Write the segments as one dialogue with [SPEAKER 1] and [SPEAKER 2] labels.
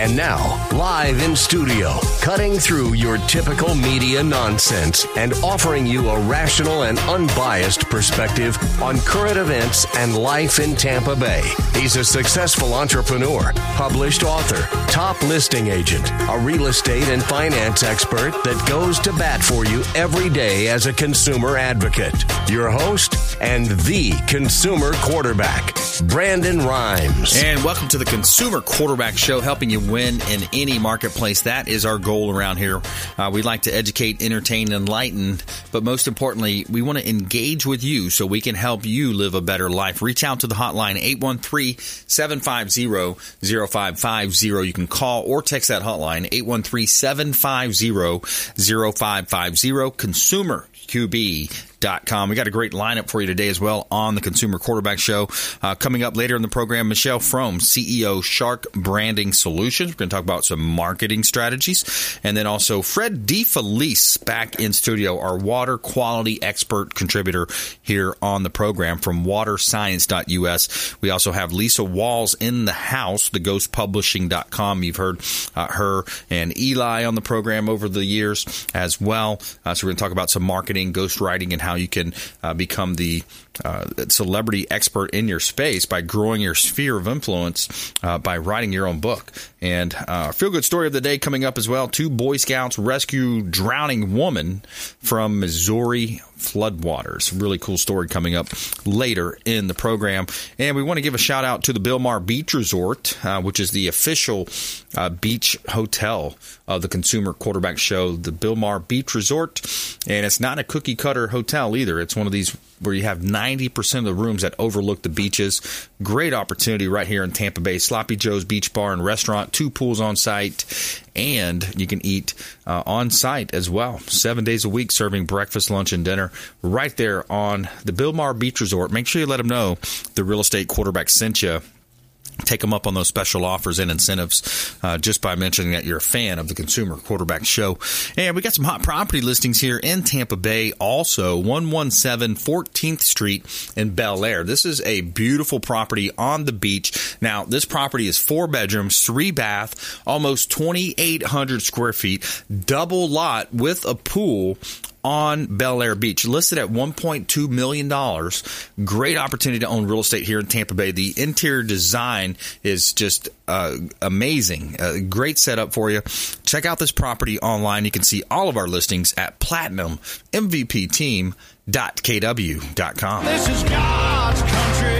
[SPEAKER 1] And now, live in studio, cutting through your typical media nonsense and offering you a rational and unbiased perspective on current events and life in Tampa Bay. He's a successful entrepreneur, published author, top listing agent, a real estate and finance expert that goes to bat for you every day as a consumer advocate. Your host and the consumer quarterback, Brandon Rhymes.
[SPEAKER 2] And welcome to the Consumer Quarterback Show, helping you win in any marketplace. That is our goal around here. Uh, we like to educate, entertain, enlighten, but most importantly, we want to engage with you so we can help you live a better life. Reach out to the hotline 813-750-0550. You can call or text that hotline 813-750-0550 consumer QB Com. We got a great lineup for you today as well on the Consumer Quarterback Show. Uh, coming up later in the program, Michelle Fromm, CEO Shark Branding Solutions. We're going to talk about some marketing strategies. And then also Fred DeFelice back in studio, our water quality expert contributor here on the program from waterscience.us. We also have Lisa Walls in the house, the ghostpublishing.com. You've heard uh, her and Eli on the program over the years as well. Uh, so we're going to talk about some marketing, ghostwriting, and how how you can uh, become the uh, celebrity expert in your space by growing your sphere of influence uh, by writing your own book. And uh, feel good story of the day coming up as well. Two Boy Scouts rescue drowning woman from Missouri floodwaters. Really cool story coming up later in the program. And we want to give a shout out to the Bilmar Beach Resort, uh, which is the official uh, beach hotel of the Consumer Quarterback Show, the Bilmar Beach Resort. And it's not a cookie cutter hotel either. It's one of these where you have 90% of the rooms that overlook the beaches. Great opportunity right here in Tampa Bay. Sloppy Joe's Beach Bar and Restaurant, two pools on site, and you can eat uh, on site as well. Seven days a week serving breakfast, lunch, and dinner right there on the Bilmar Beach Resort. Make sure you let them know the real estate quarterback sent you take them up on those special offers and incentives uh, just by mentioning that you're a fan of the Consumer Quarterback Show. And we got some hot property listings here in Tampa Bay. Also, 117 14th Street in Belleair. This is a beautiful property on the beach. Now, this property is four bedrooms, three bath, almost 2,800 square feet, double lot with a pool on Belleair Beach, listed at $1.2 million. Great opportunity to own real estate here in Tampa Bay. The interior design is just uh, amazing. Uh, great setup for you. Check out this property online. You can see all of our listings at platinummvpteam.kw.com.
[SPEAKER 3] This is God's country.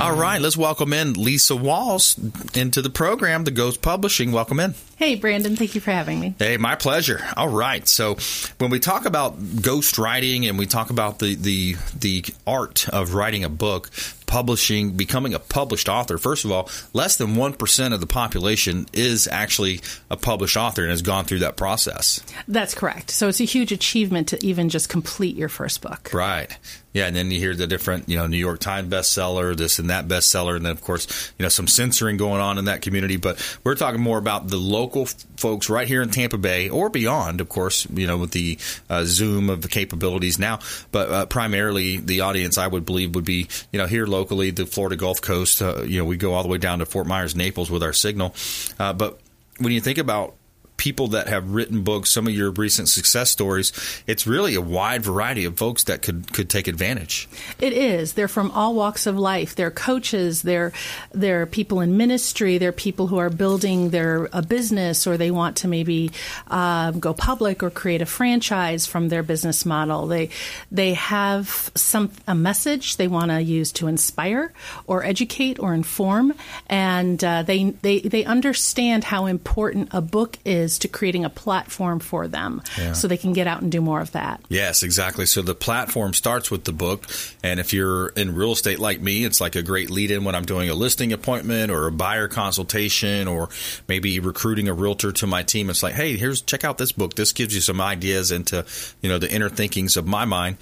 [SPEAKER 2] All right, let's welcome in Lisa Walls into the program, The Ghost Publishing. Welcome in.
[SPEAKER 4] Hey, Brandon, thank you for having me.
[SPEAKER 2] Hey, my pleasure. All right. So, when we talk about ghost writing and we talk about the, the, the art of writing a book, publishing, becoming a published author, first of all, less than 1% of the population is actually a published author and has gone through that process.
[SPEAKER 4] That's correct. So it's a huge achievement to even just complete your first book.
[SPEAKER 2] Right. Yeah, and then you hear the different, you know, New York Times bestseller, this and that bestseller, and then of course, you know, some censoring going on in that community. But we're talking more about the local f- folks right here in Tampa Bay or beyond, of course, you know, with the uh, Zoom of the capabilities now. But uh, primarily, the audience I would believe would be, you know, here locally, the Florida Gulf Coast. Uh, you know, we go all the way down to Fort Myers, Naples with our signal. Uh, but when you think about people that have written books, some of your recent success stories, it's really a wide variety of folks that could could take advantage.
[SPEAKER 4] It is. They're from all walks of life. They're coaches. They're they're people in ministry. They're people who are building their a business or they want to maybe uh, go public or create a franchise from their business model. They they have some a message they want to use to inspire or educate or inform, and uh, they they they understand how important a book is is to creating a platform for them yeah. so they can get out and do more of that.
[SPEAKER 2] Yes, exactly. So the platform starts with the book. And if you're in real estate like me, it's like a great lead in when I'm doing a listing appointment or a buyer consultation or maybe recruiting a realtor to my team. It's like, hey, here's check out this book. This gives you some ideas into, you know, the inner thinkings of my mind.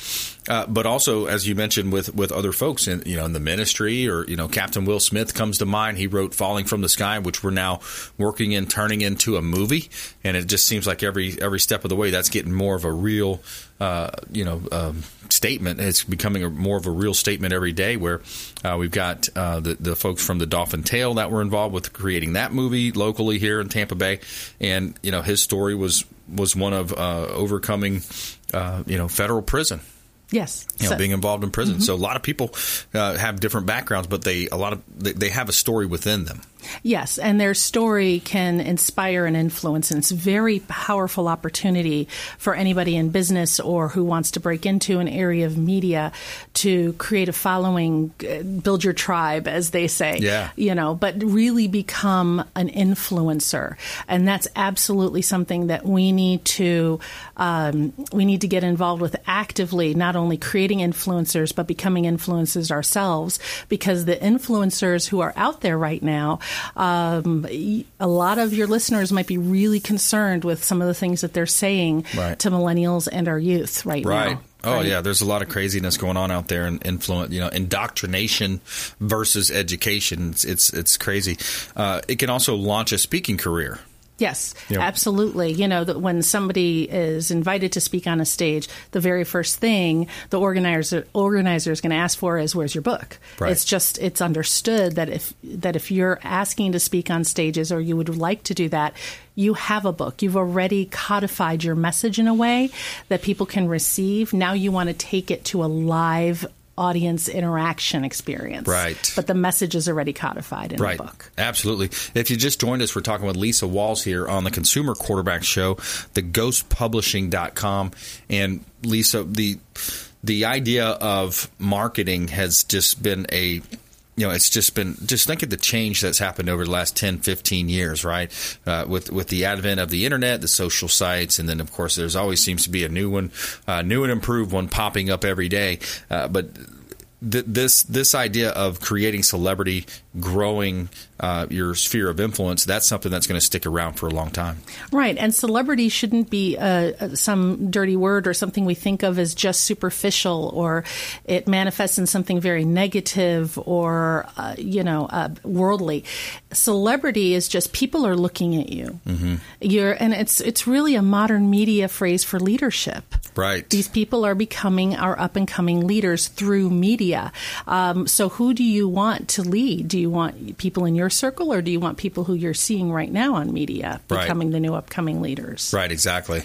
[SPEAKER 2] Uh, but also, as you mentioned, with with other folks in you know in the ministry, or you know, Captain Will Smith comes to mind. He wrote "Falling from the Sky," which we're now working in turning into a movie, and it just seems like every every step of the way that's getting more of a real uh, you know um, statement. It's becoming a, more of a real statement every day. Where uh, we've got uh, the the folks from the Dolphin Tale that were involved with creating that movie locally here in Tampa Bay, and you know his story was was one of uh, overcoming uh, you know federal prison
[SPEAKER 4] Yes,
[SPEAKER 2] you know,
[SPEAKER 4] So-
[SPEAKER 2] being involved in prison. So a lot of people uh, have different backgrounds, but they a lot of they, they have a story within them.
[SPEAKER 4] Yes, and their story can inspire and influence, and it's a very powerful opportunity for anybody in business or who wants to break into an area of media to create a following, uh, build your tribe, as they say.
[SPEAKER 2] Yeah.
[SPEAKER 4] You know, but really become an influencer, and that's absolutely something that we need to um, we need to get involved with actively, not only creating influencers but becoming influencers ourselves, because the influencers who are out there right now um, a lot of your listeners might be really concerned with some of the things that they're saying
[SPEAKER 2] Right.
[SPEAKER 4] to millennials and our youth right,
[SPEAKER 2] Right.
[SPEAKER 4] now.
[SPEAKER 2] Oh
[SPEAKER 4] Right?
[SPEAKER 2] yeah, there's a lot of craziness going on out there, and influence, you know, indoctrination versus education. It's it's, it's crazy. Uh, it can also launch a speaking career.
[SPEAKER 4] Yes,
[SPEAKER 2] Yeah.
[SPEAKER 4] absolutely. You know, that when somebody is invited to speak on a stage, the very first thing the organizer organizer is going to ask for is, "Where's your book?"
[SPEAKER 2] Right.
[SPEAKER 4] It's just it's understood that if that if you're asking to speak on stages or you would like to do that, you have a book. You've already codified your message in a way that people can receive. Now you want to take it to a live audience interaction experience.
[SPEAKER 2] Right.
[SPEAKER 4] But the message is already codified in
[SPEAKER 2] Right.
[SPEAKER 4] the book.
[SPEAKER 2] Absolutely. If you just joined us, we're talking with Lisa Walls here on the Consumer Quarterback Show, theghostpublishing.com. And Lisa, the the idea of marketing has just been a you know, it's just been just think of the change that's happened over the last 10, 15 years, right? Uh, with with the advent of the internet, the social sites, and then of course there's always seems to be a new one, uh, new and improved one popping up every day. Uh, but th- this this idea of creating celebrity, growing uh, your sphere of influence, that's something that's going to stick around for a long time.
[SPEAKER 4] Right, and celebrity shouldn't be uh, uh, some dirty word or something we think of as just superficial, or it manifests in something very negative or uh, you know uh, worldly. Celebrity is just people are looking at you. Mm-hmm. You're, and it's it's really a modern media phrase for leadership.
[SPEAKER 2] Right.
[SPEAKER 4] These people are becoming our up and coming leaders through media. Um, so, who do you want to lead? Do you want people in your circle, or do you want people who you're seeing right now on media
[SPEAKER 2] Right.
[SPEAKER 4] becoming the new upcoming leaders?
[SPEAKER 2] Right, exactly.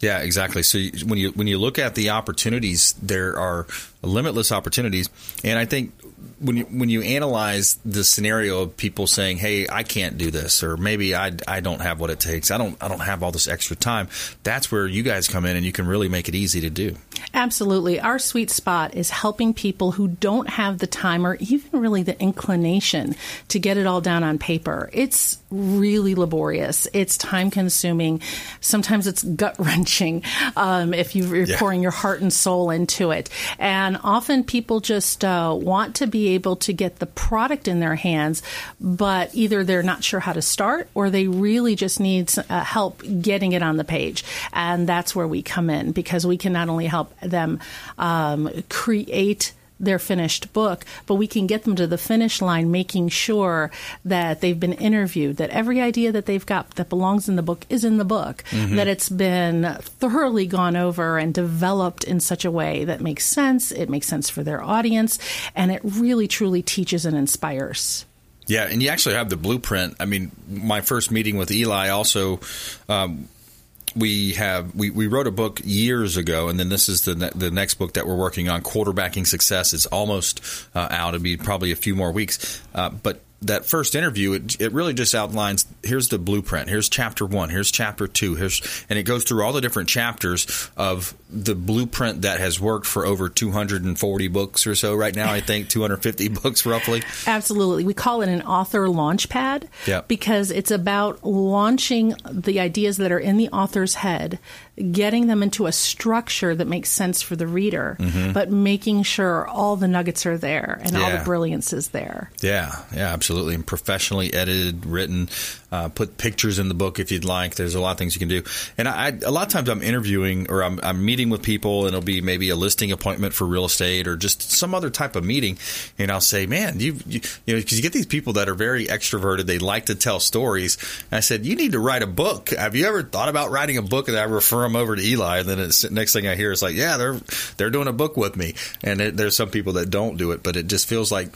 [SPEAKER 2] Yeah, exactly. So you, when you when you look at the opportunities, there are limitless opportunities, and I think when you when you analyze the scenario of people saying, "Hey, I can't do this," or maybe I, I don't have what it takes, I don't I don't have all this extra time. That's where you guys come in, and you can really make it easy to do.
[SPEAKER 4] Absolutely. Our sweet spot is helping people who don't have the time or even really the inclination to get it all down on paper. It's really laborious. It's time consuming. Sometimes it's gut wrenching um, if you- you're
[SPEAKER 2] Yeah.
[SPEAKER 4] pouring your heart and soul into it. And often people just uh, want to be able to get the product in their hands, but either they're not sure how to start or they really just need uh, help getting it on the page. And that's where we come in because we can not only help them um, create their finished book, but we can get them to the finish line making sure that they've been interviewed, that every idea that they've got that belongs in the book is in the book, that it's been thoroughly gone over and developed in such a way that makes sense, it makes sense for their audience, and it really truly teaches and inspires.
[SPEAKER 2] Yeah, and you actually have the blueprint. I mean, my first meeting with Eli also. Um, we have we, we wrote a book years ago, and then this is the ne- the next book that we're working on. Quarterbacking success is almost uh, out. It'll be probably a few more weeks, uh, but that first interview it, it really just outlines here's the blueprint here's chapter one here's chapter two here's and it goes through all the different chapters of the blueprint that has worked for over 240 books or so right now i think 250 books roughly
[SPEAKER 4] Absolutely. We call it an author launch pad
[SPEAKER 2] Yep.
[SPEAKER 4] because it's about launching the ideas that are in the author's head getting them into a structure that makes sense for the reader, but making sure all the nuggets are there and all
[SPEAKER 2] Mm-hmm.
[SPEAKER 4] The brilliance is there.
[SPEAKER 2] Yeah, yeah, absolutely. And professionally edited, written, uh, put pictures in the book if you'd like. There's a lot of things you can do. And I, I a lot of times I'm interviewing or I'm, I'm meeting with people, and it'll be maybe a listing appointment for real estate or just some other type of meeting. And I'll say, man, you you, you know, because you get these people that are very extroverted, they like to tell stories. And I said, you need to write a book. Have you ever thought about writing a book? And I refer them over to Eli, and then it's, next thing I hear is like, yeah, they're they're doing a book with me. And it, there's some people that don't do it, but it just feels like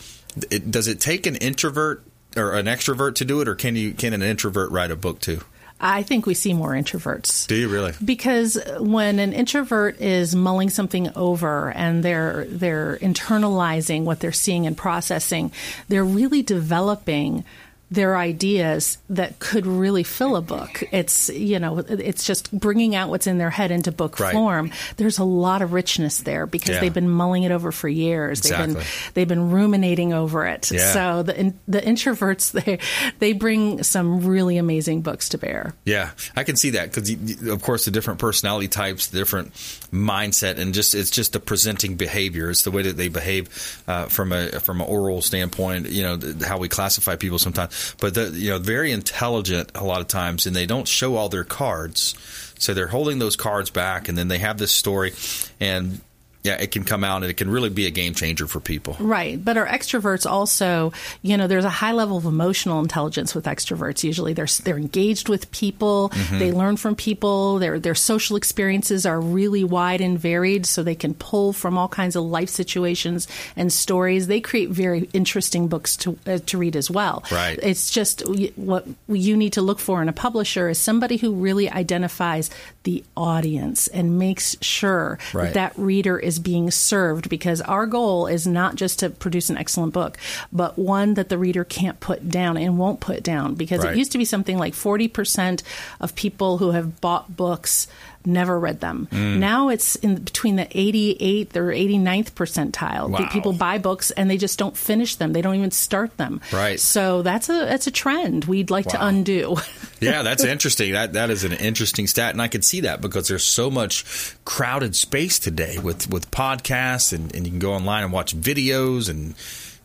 [SPEAKER 2] it, does it take an introvert or an extrovert to do it, or can you can an introvert write a book too?
[SPEAKER 4] I think we see more introverts.
[SPEAKER 2] Do you really?
[SPEAKER 4] Because when an introvert is mulling something over and they're they're internalizing what they're seeing and processing, they're really developing their ideas that could really fill a book. It's you know it's just bringing out what's in their head into book
[SPEAKER 2] Right.
[SPEAKER 4] form. There's a lot of richness there because
[SPEAKER 2] Yeah.
[SPEAKER 4] they've been mulling it over for years. They've been
[SPEAKER 2] Exactly.
[SPEAKER 4] they've been ruminating over it.
[SPEAKER 2] Yeah.
[SPEAKER 4] So the in, the introverts they they bring some really amazing books to bear.
[SPEAKER 2] Yeah, I can see that because, of course, the different personality types, different mindset, and just it's just the presenting behavior. It's the way that they behave uh, from a from an oral standpoint. You know how we classify people sometimes, but the, you know very intelligent a lot of times, and they don't show all their cards. So they're holding those cards back, and then they have this story, and yeah, it can come out and it can really be a game changer for people.
[SPEAKER 4] Right. But our extroverts also, you know, there's a high level of emotional intelligence with extroverts. Usually they're they're engaged with people,
[SPEAKER 2] Mm-hmm.
[SPEAKER 4] they learn from people, their their social experiences are really wide and varied so they can pull from all kinds of life situations and stories. They create very interesting books to uh, to read as well.
[SPEAKER 2] Right.
[SPEAKER 4] It's just what you need to look for in a publisher is somebody who really identifies the audience and makes sure
[SPEAKER 2] Right.
[SPEAKER 4] that that reader is being served because our goal is not just to produce an excellent book, but one that the reader can't put down and won't put down because
[SPEAKER 2] Right.
[SPEAKER 4] it used to be something like 40% of people who have bought books never read them.
[SPEAKER 2] Mm.
[SPEAKER 4] Now it's in between the 88th or 89th percentile.
[SPEAKER 2] Wow.
[SPEAKER 4] People buy books and they just don't finish them. They don't even start them.
[SPEAKER 2] Right.
[SPEAKER 4] So that's a that's a trend we'd like to undo.
[SPEAKER 2] yeah, that's interesting. That that is an interesting stat, and I can see that because there's so much crowded space today with with podcasts, and, and you can go online and watch videos, and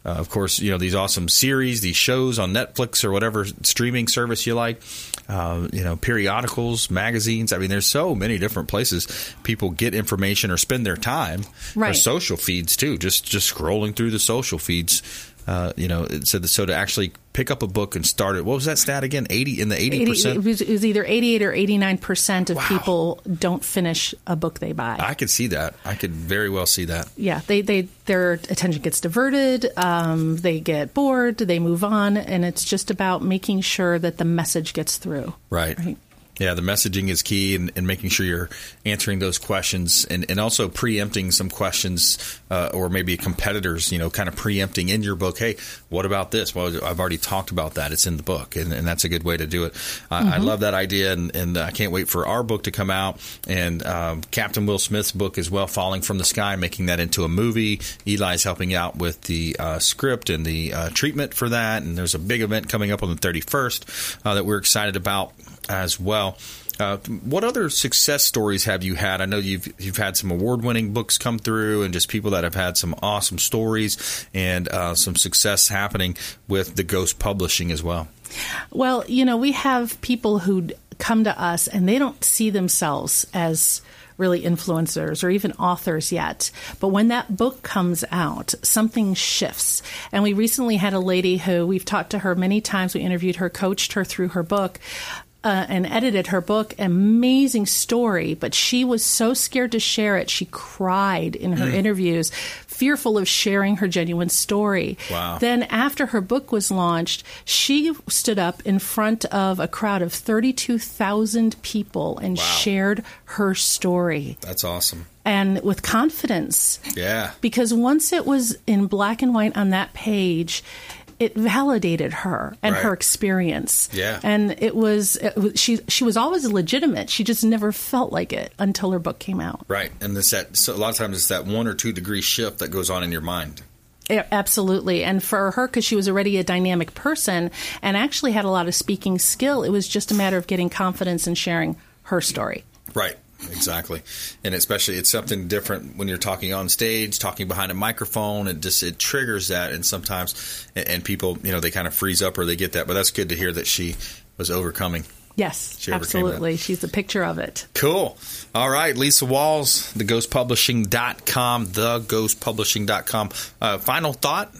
[SPEAKER 2] uh, of course, you know these awesome series, these shows on Netflix or whatever streaming service you like. Uh, you know, periodicals, magazines. I mean, there's so many different places people get information or spend their time. Or
[SPEAKER 4] Right.
[SPEAKER 2] social feeds too. Just just scrolling through the social feeds. Uh, you know, so so to actually pick up a book and start it. What was that stat again? Eighty in the eighty
[SPEAKER 4] 80,
[SPEAKER 2] percent.
[SPEAKER 4] it, was, it was either 88 or 89 percent of
[SPEAKER 2] Wow.
[SPEAKER 4] people don't finish a book they buy.
[SPEAKER 2] I could see that. I could very well see that.
[SPEAKER 4] yeah, they, they their attention gets diverted. Um, they get bored. They move on, and it's just about making sure that the message gets through.
[SPEAKER 2] Right.
[SPEAKER 4] Right.
[SPEAKER 2] Yeah, the messaging is key and, and making sure you're answering those questions and, and also preempting some questions uh, or maybe competitors, you know, kind of preempting in your book, hey, what about this? Well, I've already talked about that. It's in the book, and, and that's a good way to do it. I, I love that idea, and, and I can't wait for our book to come out and um, Captain Will Smith's book as well, Falling from the Sky, making that into a movie. Eli's helping out with the uh, script and the uh, treatment for that, and there's a big event coming up on the 31st uh, that we're excited about as well. Uh, what other success stories have you had? I know you've you've had some award-winning books come through, and just people that have had some awesome stories and uh, some success happening with the Ghost Publishing as well.
[SPEAKER 4] Well, you know, we have people who come to us and they don't see themselves as really influencers or even authors yet. But when that book comes out, something shifts. And we recently had a lady who we've talked to her many times. We interviewed her, coached her through her book. Uh, and edited her book. Amazing story, but she was so scared to share it. She cried in her interviews, fearful of sharing her genuine story.
[SPEAKER 2] Wow.
[SPEAKER 4] Then, after her book was launched, she stood up in front of a crowd of 32,000 people and
[SPEAKER 2] Wow.
[SPEAKER 4] shared her story.
[SPEAKER 2] That's awesome.
[SPEAKER 4] And with confidence.
[SPEAKER 2] Yeah.
[SPEAKER 4] Because once it was in black and white on that page, it validated her and
[SPEAKER 2] Right.
[SPEAKER 4] her experience.
[SPEAKER 2] Yeah.
[SPEAKER 4] And it was, it was she she was always legitimate. She just never felt like it until her book came out.
[SPEAKER 2] Right, and this that so a lot of times it's that one or two degree shift that goes on in your mind.
[SPEAKER 4] Yeah, Absolutely. And for her, because she was already a dynamic person and actually had a lot of speaking skill, it was just a matter of getting confidence and sharing her story.
[SPEAKER 2] Right. Exactly, and especially it's something different when you're talking on stage, talking behind a microphone. It just it triggers that, and sometimes and, people you know they kind of freeze up or they get that. But that's good to hear that she was overcoming.
[SPEAKER 4] Yes,
[SPEAKER 2] She
[SPEAKER 4] absolutely. She's a picture of it.
[SPEAKER 2] Cool. All right, Lisa Walls, theghostpublishing.com, theghostpublishing.com. Uh, final thought?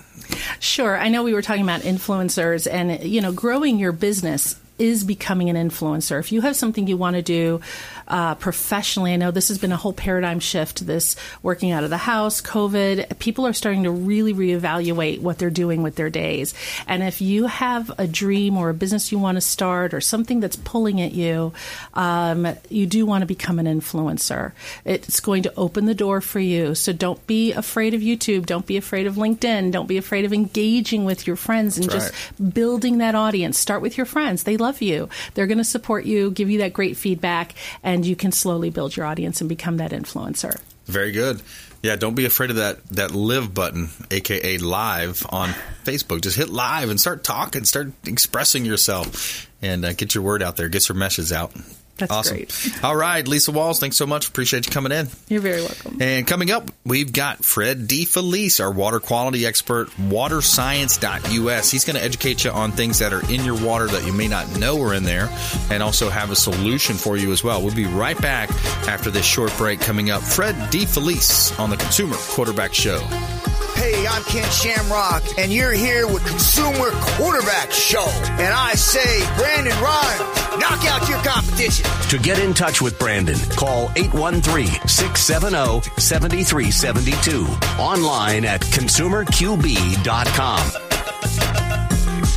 [SPEAKER 4] Sure. I know we were talking about influencers and, you know, growing your business is becoming an influencer. If you have something you want to do uh, professionally, I know this has been a whole paradigm shift. This working out of the house, COVID, people are starting to really reevaluate what they're doing with their days. And if you have a dream or a business you want to start or something that's pulling at you, um, you do want to become an influencer. It's going to open the door for you. So don't be afraid of YouTube. Don't be afraid of LinkedIn. Don't be afraid of engaging with your friends and
[SPEAKER 2] That's
[SPEAKER 4] just building that audience. Start with your friends. They love you. They're going to support you, give you that great feedback, and you can slowly build your audience and become that influencer.
[SPEAKER 2] Very good. Yeah, don't be afraid of that that live button, aka live on Facebook. Just hit live and start talking, start expressing yourself, and uh, get your word out there, get your message out.
[SPEAKER 4] That's
[SPEAKER 2] awesome.
[SPEAKER 4] great.
[SPEAKER 2] All right, Lisa Walls, thanks so much. Appreciate you coming in.
[SPEAKER 4] You're very welcome.
[SPEAKER 2] And coming up, we've got Fred DeFelice, our water quality expert, waterscience.us. He's going to educate you on things that are in your water that you may not know are in there and also have a solution for you as well. We'll be right back after this short break coming up. Fred DeFelice on the Consumer Quarterback Show.
[SPEAKER 5] Hey, I'm Ken Shamrock, and you're here with Consumer Quarterback Show. And I say, Brandon Rhymes, knock out your competition.
[SPEAKER 1] To get in touch with Brandon, call 813-670-7372. Online at consumerqb.com.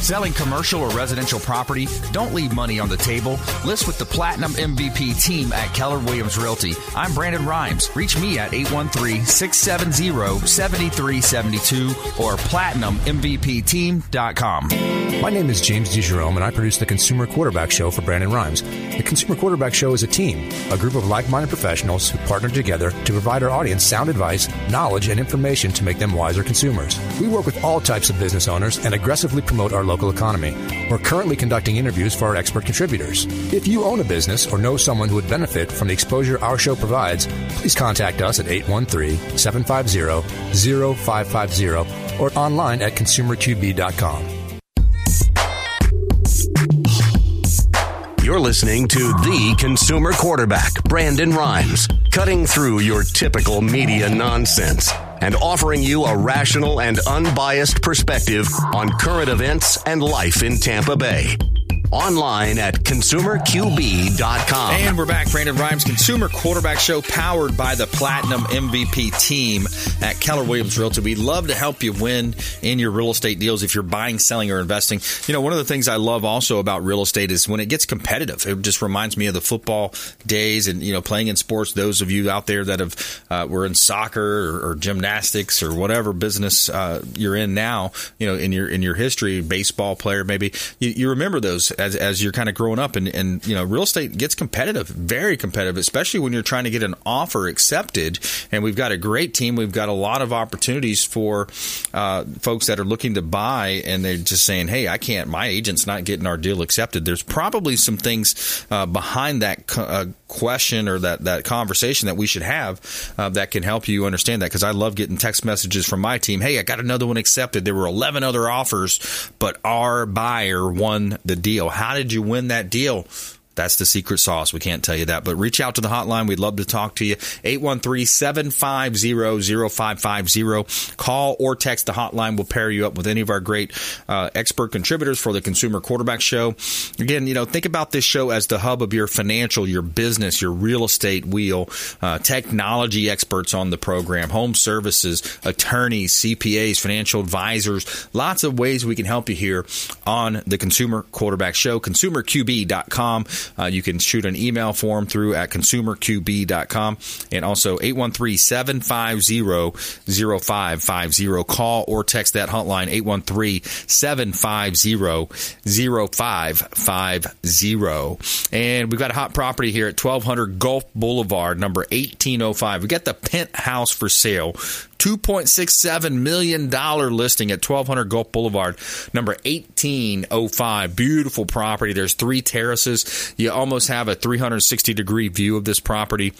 [SPEAKER 6] Selling commercial or residential property? Don't leave money on the table. List with the Platinum MVP team at Keller Williams Realty. I'm Brandon Rhymes. Reach me at 813-670-7372 or platinummvpteam.com.
[SPEAKER 7] My name is James DeJerome, and I produce the Consumer Quarterback Show for Brandon Rhymes. The Consumer Quarterback Show is a team, a group of like minded professionals who partner together to provide our audience sound advice, knowledge, and information to make them wiser consumers. We work with all types of business owners and aggressively promote our local economy. We're currently conducting interviews for our expert contributors. If you own a business or know someone who would benefit from the exposure our show provides, please contact us at 813 750 0550 or online at consumerqb.com.
[SPEAKER 1] You're listening to the consumer quarterback, Brandon Rhymes, cutting through your typical media nonsense and offering you a rational and unbiased perspective on current events and life in Tampa Bay. Online at consumerqb.com.
[SPEAKER 2] And we're back. Brandon Rhymes, Consumer Quarterback Show, powered by the Platinum MVP team at Keller Williams Realty. We'd love to help you win in your real estate deals if you're buying, selling, or investing. You know, one of the things I love also about real estate is when it gets competitive. It just reminds me of the football days and, you know, playing in sports. Those of you out there that have uh, were in soccer or, or gymnastics or whatever business uh, you're in now, you know, in your in your history, baseball player maybe, you, you remember those as, as you're kind of growing up and, and you know real estate gets competitive very competitive especially when you're trying to get an offer accepted. And we've got a great team. We've got a lot of opportunities for uh, folks that are looking to buy and they're just saying hey I can't my agent's not getting our deal accepted. There's probably some things uh, behind that co- uh, question or that, that conversation that we should have uh, that can help you understand that because I love getting text messages from my team. Hey I got another one accepted. There were 11 other offers but our buyer won the deal how did you win that deal? That's the secret sauce. We can't tell you that, but reach out to the hotline. We'd love to talk to you. 813-750-0550. Call or text the hotline. We'll pair you up with any of our great uh, expert contributors for the Consumer Quarterback Show. Again, you know, think about this show as the hub of your financial, your business, your real estate wheel, uh, technology experts on the program, home services, attorneys, CPAs, financial advisors, lots of ways we can help you here on the Consumer Quarterback Show, consumerqb.com. Uh, you can shoot an email form through at consumerqb.com and also 813 750 0550. Call or text that hotline 813 750 0550. And we've got a hot property here at 1200 Gulf Boulevard, number 1805. We got the penthouse for sale. $2.67 million listing at 1200 Gulf Boulevard, number 1805. Beautiful property. There's three terraces. You almost have a 360 degree view of this property.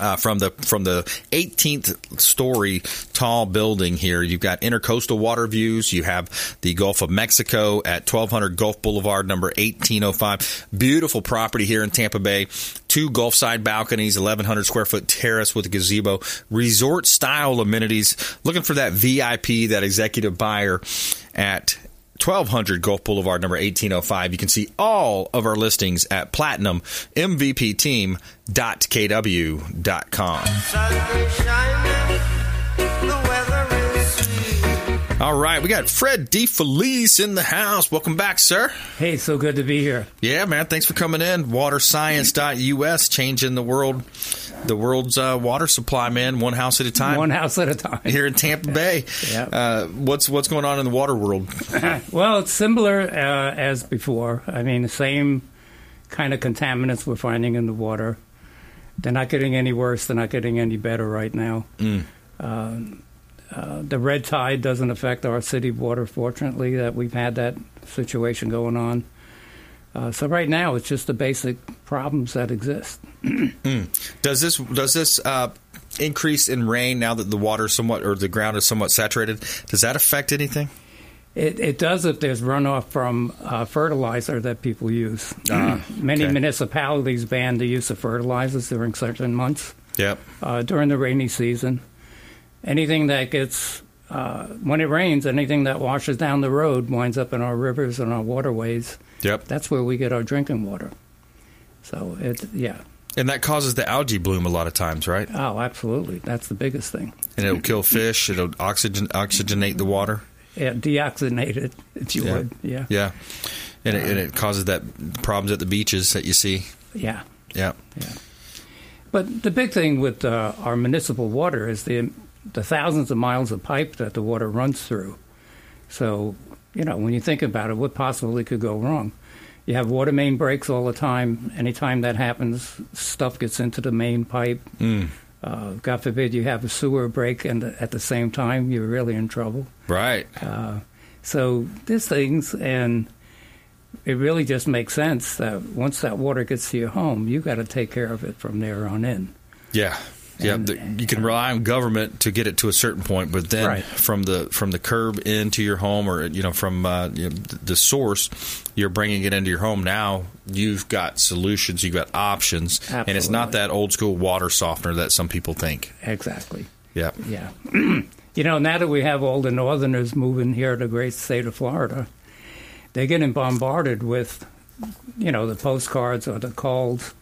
[SPEAKER 2] Uh, from the from the 18th story tall building here, you've got intercoastal water views. You have the Gulf of Mexico at 1200 Gulf Boulevard, number 1805. Beautiful property here in Tampa Bay. Two Gulf side balconies, 1100 square foot terrace with a gazebo, resort style amenities. Looking for that VIP, that executive buyer at 1200 Gulf Boulevard, number 1805. You can see all of our listings at platinummvpteam.kw.com. All right, we got Fred DeFelice in the house. Welcome back, sir.
[SPEAKER 8] Hey, so good to be here.
[SPEAKER 2] Yeah, man. Thanks for coming in. Waterscience.us, changing the world the world's uh, water supply, man, one house at a time.
[SPEAKER 8] One house at a time.
[SPEAKER 2] Here in Tampa Bay.
[SPEAKER 8] Yep.
[SPEAKER 2] Uh, what's what's going on in the water world?
[SPEAKER 8] well, it's similar uh, as before. I mean, the same kind of contaminants we're finding in the water. They're not getting any worse. They're not getting any better right now.
[SPEAKER 2] Mm.
[SPEAKER 8] Uh, the red tide doesn't affect our city water, fortunately, that we've had that situation going on. Uh, so right now, it's just the basic problems that exist.
[SPEAKER 2] mm. Does this does this uh, increase in rain now that the water is somewhat or the ground is somewhat saturated? Does that affect anything?
[SPEAKER 8] It, it does if there's runoff from uh, fertilizer that people use.
[SPEAKER 2] Ah,
[SPEAKER 8] Many
[SPEAKER 2] okay.
[SPEAKER 8] municipalities ban the use of fertilizers during certain months.
[SPEAKER 2] Yep.
[SPEAKER 8] Uh, during the rainy season, anything that gets uh, when it rains, anything that washes down the road winds up in our rivers and our waterways.
[SPEAKER 2] Yep.
[SPEAKER 8] That's where we get our drinking water. So it, yeah.
[SPEAKER 2] And that causes the algae bloom a lot of times, right?
[SPEAKER 8] Oh, absolutely. That's the biggest thing.
[SPEAKER 2] And it'll kill fish. It'll oxygen oxygenate the water.
[SPEAKER 8] Yeah, deoxygenate it, if you
[SPEAKER 2] Yeah.
[SPEAKER 8] would. Yeah.
[SPEAKER 2] Yeah. And it, and it causes that problems at the beaches that you see.
[SPEAKER 8] Yeah.
[SPEAKER 2] Yeah. Yeah.
[SPEAKER 8] But the big thing with uh, our municipal water is the the thousands of miles of pipe that the water runs through. So, you know, when you think about it, what possibly could go wrong? You have water main breaks all the time. Anytime that happens, stuff gets into the main pipe.
[SPEAKER 2] Mm.
[SPEAKER 8] Uh, God forbid you have a sewer break, and at the same time, you're really in trouble.
[SPEAKER 2] Right.
[SPEAKER 8] Uh, so there's things, and it really just makes sense that once that water gets to your home, you got to take care of it from there on in.
[SPEAKER 2] Yeah. Yeah, the, you can rely on government to get it to a certain point, but then
[SPEAKER 8] Right.
[SPEAKER 2] from the from the curb into your home, or you know from uh, you know, the source, you're bringing it into your home. Now you've got solutions, you've got options, and it's not that old school water softener that some people think.
[SPEAKER 8] Exactly.
[SPEAKER 2] Yeah,
[SPEAKER 8] Yeah. you know, now that we have all the Northerners moving here to the great state of Florida, they're getting bombarded with, you know, the postcards or the calls.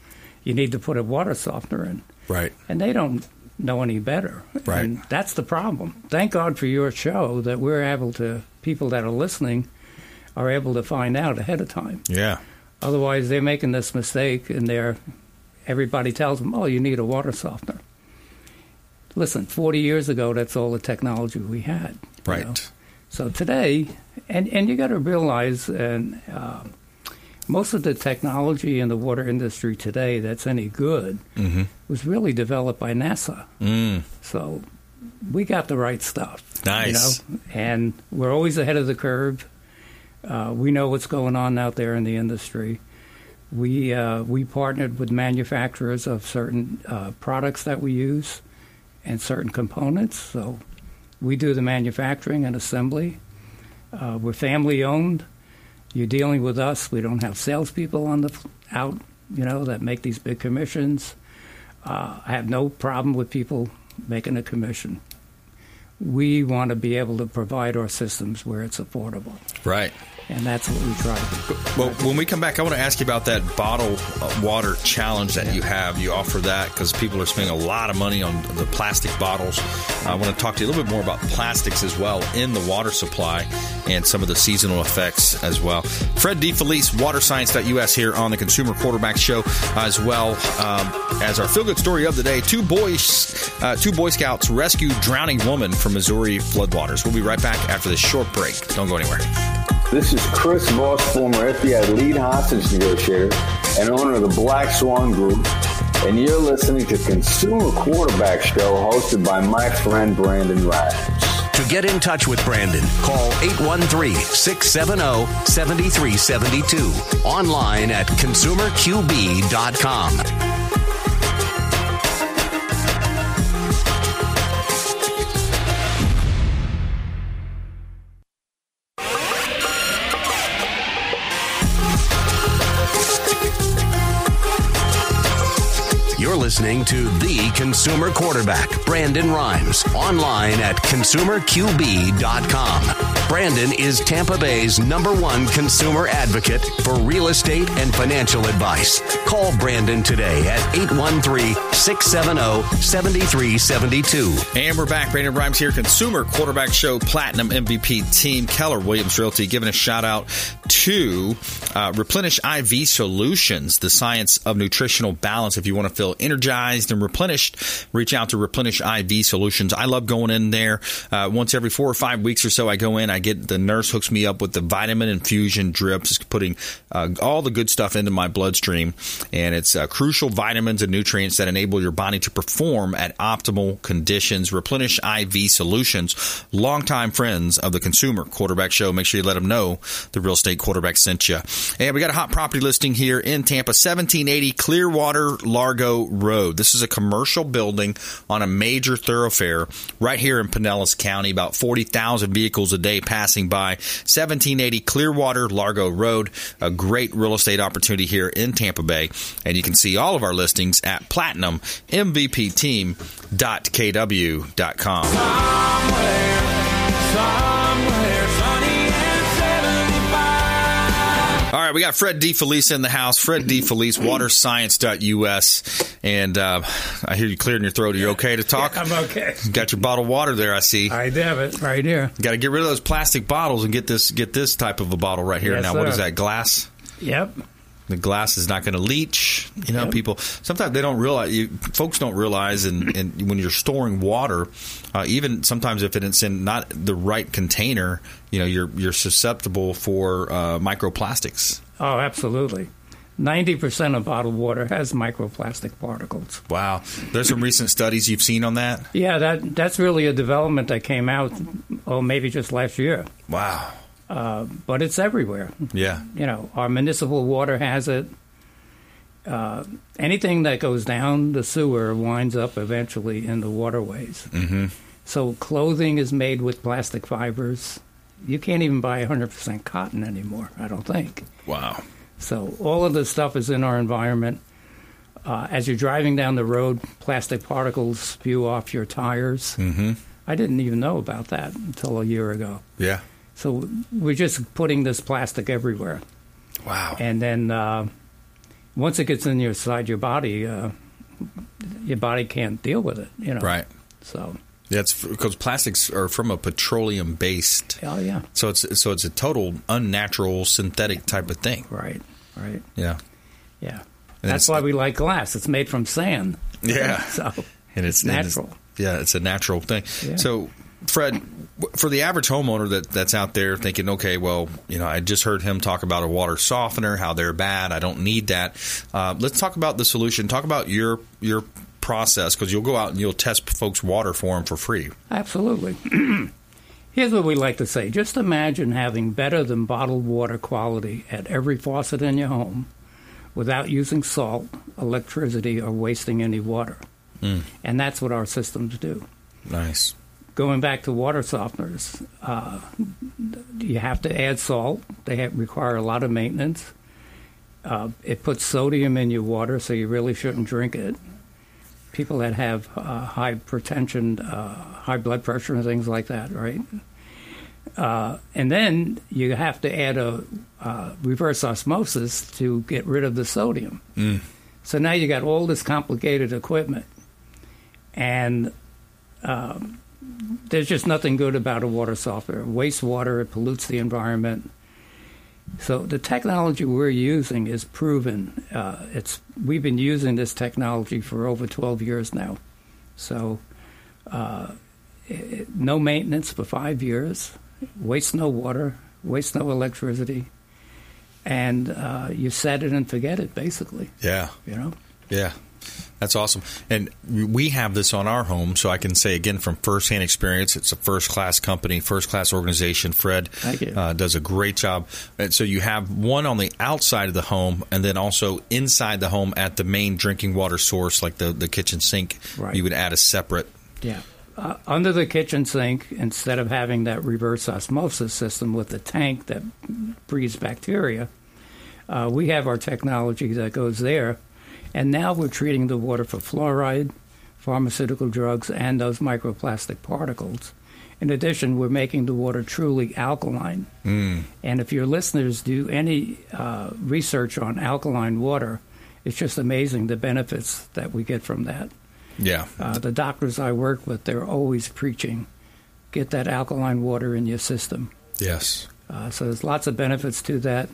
[SPEAKER 8] You need to put a water softener in.
[SPEAKER 2] Right.
[SPEAKER 8] And they don't know any better.
[SPEAKER 2] Right.
[SPEAKER 8] And that's the problem. Thank God for your show that we're able to, people that are listening are able to find out ahead of time.
[SPEAKER 2] Yeah,
[SPEAKER 8] Otherwise, they're making this mistake, and they're everybody tells them, "Oh, you need a water softener." Listen, 40 years ago, that's all the technology we had.
[SPEAKER 2] right.
[SPEAKER 8] know. So today, and and you got to realize, and uh, most of the technology in the water industry today that's any good
[SPEAKER 2] Mhm.
[SPEAKER 8] was really developed by NASA.
[SPEAKER 2] Mm.
[SPEAKER 8] So we got the right stuff.
[SPEAKER 2] Nice.
[SPEAKER 8] You know? And we're always ahead of the curve. Uh, we know what's going on out there in the industry. We uh, we partnered with manufacturers of certain uh, products that we use and certain components. So we do the manufacturing and assembly. Uh, we're family owned. You're dealing with us. We don't have salespeople on the out, you know, that make these big commissions. Uh, I have no problem with people making a commission. we want to be able to provide our systems where it's affordable.
[SPEAKER 2] Right.
[SPEAKER 8] And that's what we try to.
[SPEAKER 2] Well, when we come back, I want to ask you about that bottle uh, water challenge that you have. You offer that because people are spending a lot of money on the plastic bottles. I want to talk to you a little bit more about plastics as well in the water supply and some of the seasonal effects as well. Fred DeFelice, waterscience.us here on the Consumer Quarterback Show as well um, as our feel good story of the day. Two boys, uh, two Boy Scouts rescue drowning woman from Missouri floodwaters. We'll be right back after this short break. Don't go anywhere.
[SPEAKER 9] This is Chris Voss, former FBI lead hostage negotiator and owner of the Black Swan Group, and you're listening to Consumer Quarterback Show hosted by my friend Brandon Rhymes.
[SPEAKER 1] To get in touch with Brandon, call 813 670 7372. Online at consumerqb.com. You're listening to The Consumer Quarterback, Brandon Rhymes, online at consumerqb.com. Brandon is Tampa Bay's number one consumer advocate for real estate and financial advice. Call Brandon today at 813 670 7372.
[SPEAKER 2] And we're back. Brandon Rhymes here, Consumer Quarterback Show Platinum MVP team, Keller Williams Realty, giving a shout out to uh, Replenish IV Solutions, the science of nutritional balance. If you want to feel energized and replenished, reach out to Replenish IV Solutions. I love going in there uh, once every four or five weeks or so. I go in, I get the nurse hooks me up with the vitamin infusion drips, it's putting uh, all the good stuff into my bloodstream, and it's uh, crucial vitamins and nutrients that enable your body to perform at optimal conditions. Replenish IV Solutions, longtime friends of the Consumer Quarterback Show. Make sure you let them know the real estate quarterback sent you. And we got a hot property listing here in Tampa, 1780 Clearwater Largo Road. This is a commercial building on a major thoroughfare right here in Pinellas County. About 40,000 vehicles a day passing by. 1780 Clearwater Largo Road. A great real estate opportunity here in Tampa Bay. And you can see all of our listings at platinummvpteam.kw.com.
[SPEAKER 3] Somewhere, somewhere
[SPEAKER 2] All right, we got Fred DeFelice in the house. Fred DeFelice, waterscience.us. And uh, I hear you clearing your throat. Are you okay to talk?
[SPEAKER 8] I'm okay.
[SPEAKER 2] Got your bottle of water there, I see.
[SPEAKER 8] I have it right here.
[SPEAKER 2] Got to get rid of those plastic bottles and get this get this type of a bottle right here.
[SPEAKER 8] Yes,
[SPEAKER 2] now, what
[SPEAKER 8] sir.
[SPEAKER 2] is that? Glass?
[SPEAKER 8] Yep.
[SPEAKER 2] The glass is not going to leach. You know,
[SPEAKER 8] Yep.
[SPEAKER 2] people sometimes they don't realize. You, folks don't realize, and, and when you're storing water, uh, even sometimes if it's in not the right container, you know, you're you're susceptible for uh, microplastics.
[SPEAKER 8] Oh, absolutely. 90% of bottled water has microplastic particles.
[SPEAKER 2] Wow, there's some recent studies you've seen on that.
[SPEAKER 8] Yeah, that that's really a development that came out, oh, maybe just last year.
[SPEAKER 2] Wow.
[SPEAKER 8] Uh, but it's everywhere.
[SPEAKER 2] Yeah.
[SPEAKER 8] You know, our municipal water has it. Uh, anything that goes down the sewer winds up eventually in the waterways.
[SPEAKER 2] Mm-hmm.
[SPEAKER 8] So clothing is made with plastic fibers. You can't even buy 100% cotton anymore, I don't think.
[SPEAKER 2] Wow.
[SPEAKER 8] So all of this stuff is in our environment. Uh, as you're driving down the road, plastic particles spew off your tires.
[SPEAKER 2] Mm-hmm.
[SPEAKER 8] I didn't even know about that until a year ago.
[SPEAKER 2] Yeah.
[SPEAKER 8] So we're just putting this plastic everywhere.
[SPEAKER 2] Wow.
[SPEAKER 8] And then uh, once it gets in your inside your body, uh, your body can't deal with it. You know.
[SPEAKER 2] Right.
[SPEAKER 8] So.
[SPEAKER 2] That's because plastics are from a petroleum based.
[SPEAKER 8] Oh yeah.
[SPEAKER 2] So it's so it's a total unnatural synthetic type of thing.
[SPEAKER 8] Right. Right.
[SPEAKER 2] Yeah.
[SPEAKER 8] Yeah.
[SPEAKER 2] And
[SPEAKER 8] That's why we like glass. It's made from sand.
[SPEAKER 2] Yeah.
[SPEAKER 8] so
[SPEAKER 2] And it's and it's-
[SPEAKER 8] natural.
[SPEAKER 2] yeah, it's a natural thing.
[SPEAKER 8] Yeah.
[SPEAKER 2] So, Fred, for the average homeowner that, that's out there thinking, okay, well, you know, I just heard him talk about a water softener, how they're bad. I don't need that. Uh, let's talk about the solution. Talk about your your process because you'll go out and you'll test folks' water for them for free.
[SPEAKER 8] Absolutely. Here's what we like to say just imagine having better than bottled water quality at every faucet in your home without using salt, electricity, or wasting any water.
[SPEAKER 2] Mm.
[SPEAKER 8] And that's what our systems do.
[SPEAKER 2] Nice.
[SPEAKER 8] Going back to water softeners, uh, you have to add salt. They have, require a lot of maintenance. Uh, it puts sodium in your water, so you really shouldn't drink it. people that have uh, high hypertension, uh, high blood pressure, and things like that, right? Uh, and then you have to add a uh, reverse osmosis to get rid of the sodium.
[SPEAKER 2] Mm.
[SPEAKER 8] So now you got all this complicated equipment, and um, there's just nothing good about a water softener. Wastewater it pollutes the environment. So the technology we're using is proven. Uh, it's we've been using this technology for over 12 years now. So uh, it, no maintenance for five years, waste no water, waste no electricity, and uh, you set it and forget it. Basically,
[SPEAKER 2] Yeah.
[SPEAKER 8] you know.
[SPEAKER 2] Yeah. That's awesome. And we have this on our home, so I can say again from firsthand experience, it's a first class company, first class organization. Fred Uh, does a great job. And so you have one on the outside of the home, and then also inside the home at the main drinking water source, like the, the kitchen sink.
[SPEAKER 8] Right.
[SPEAKER 2] You would add a separate.
[SPEAKER 8] Yeah. Uh, under the kitchen sink, instead of having that reverse osmosis system with the tank that breeds bacteria, uh, we have our technology that goes there. And now we're treating the water for fluoride, pharmaceutical drugs, and those microplastic particles. In addition, we're making the water truly alkaline.
[SPEAKER 2] Mm.
[SPEAKER 8] And if your listeners do any uh, research on alkaline water, it's just amazing the benefits that we get from that.
[SPEAKER 2] Yeah.
[SPEAKER 8] Uh, the doctors I work with, they're always preaching, get that alkaline water in your system.
[SPEAKER 2] Yes.
[SPEAKER 8] Uh, so there's lots of benefits to that.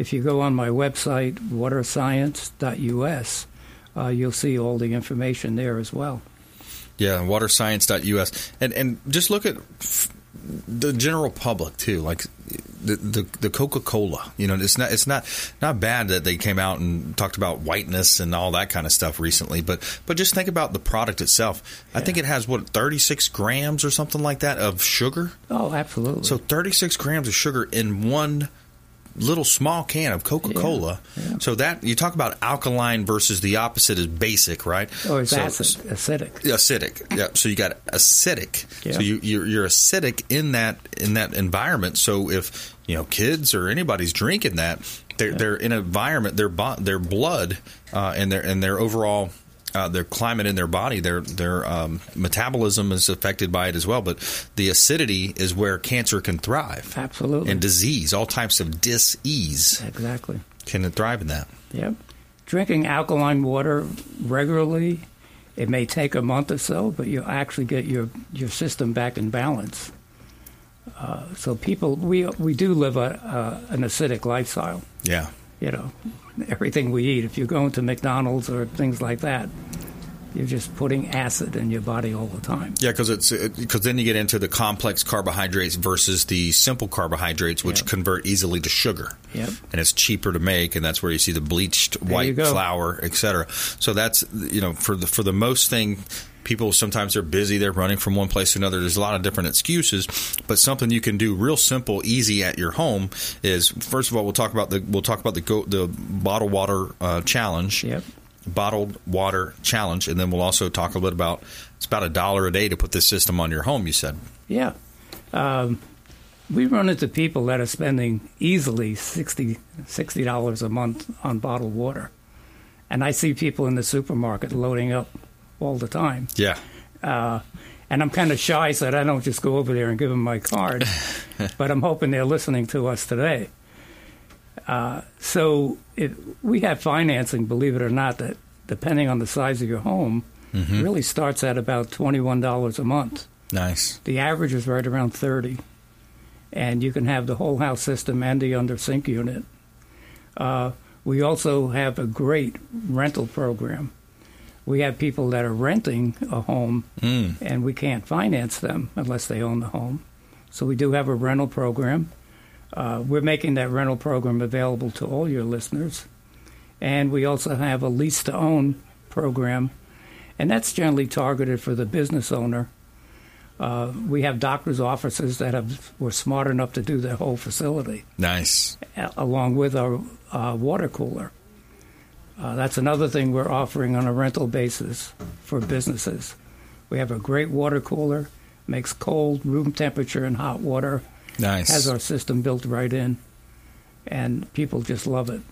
[SPEAKER 8] If you go on my website, waterscience.us, uh, you'll see all the information there as well.
[SPEAKER 2] Yeah, waterscience.us. And and just look at f- the general public too, like the the, the Coca-Cola. You know, it's not it's not not bad that they came out and talked about whiteness and all that kind of stuff recently, but but just think about the product itself. I think it has what 36 grams or something like that of sugar.
[SPEAKER 8] Oh, absolutely.
[SPEAKER 2] So 36 grams of sugar in one little small can of Coca-Cola. So that you talk about alkaline versus the opposite is basic, right?
[SPEAKER 8] Oh, it's
[SPEAKER 2] so,
[SPEAKER 8] acid, acidic.
[SPEAKER 2] acidic. Yeah. So you got acidic.
[SPEAKER 8] Yeah.
[SPEAKER 2] So you you're, you're acidic in that in that environment. So if you know kids or anybody's drinking that, they're they're in an environment their bo- their blood uh, and their and their overall. Uh, their climate in their body, their their um, metabolism is affected by it as well. But the acidity is where cancer can thrive,
[SPEAKER 8] Absolutely.
[SPEAKER 2] and disease, all types of dis-ease
[SPEAKER 8] Exactly.
[SPEAKER 2] can thrive in that.
[SPEAKER 8] Yep. Drinking alkaline water regularly, it may take a month or so, but you'll actually get your, your system back in balance. Uh, so people, we we do live a, a an acidic lifestyle.
[SPEAKER 2] Yeah.
[SPEAKER 8] You know, everything we eat. If you go into McDonald's or things like that, you're just putting acid in your body all the time.
[SPEAKER 2] Yeah, because it's because then you get into the complex carbohydrates versus the simple carbohydrates, which
[SPEAKER 8] Yep.
[SPEAKER 2] convert easily to sugar.
[SPEAKER 8] Yep.
[SPEAKER 2] And it's cheaper to make, and that's where you see the bleached
[SPEAKER 8] you
[SPEAKER 2] white flour, etc. So that's you know for the for the most thing, people sometimes they're busy, they're running from one place to another. There's a lot of different excuses, but something you can do real simple, easy at your home is first of all we'll talk about the we'll talk about the go, the bottled water uh, challenge
[SPEAKER 8] Yep.
[SPEAKER 2] bottled water challenge, and then we'll also talk a little bit about it's about a dollar a day to put this system on your home. You said,
[SPEAKER 8] Yeah. Um, we run into people that are spending easily 60 dollars a month on bottled water, and I see people in the supermarket loading up all the time.
[SPEAKER 2] yeah,
[SPEAKER 8] Uh, and I'm kind of shy, so I don't just go over there and give them my card. but I'm hoping they're listening to us today. Uh, so it, we have financing, believe it or not, that depending on the size of your home, really starts at about twenty-one dollars a month.
[SPEAKER 2] nice,
[SPEAKER 8] The average is right around 30. And you can have the whole house system and the under sink unit. Uh, we also have a great rental program. We have people that are renting a home
[SPEAKER 2] Mm.
[SPEAKER 8] and we can't finance them unless they own the home. So we do have a rental program. Uh, we're making that rental program available to all your listeners. And we also have a lease to own program, and that's generally targeted for the business owner. Uh, we have doctors' offices that have were smart enough to do their whole facility,
[SPEAKER 2] nice,
[SPEAKER 8] along with our uh, water cooler. Uh, that's another thing we're offering on a rental basis for businesses. We have a great water cooler, makes cold, room temperature, and hot water.
[SPEAKER 2] nice.
[SPEAKER 8] Has our system built right in, and people just love it.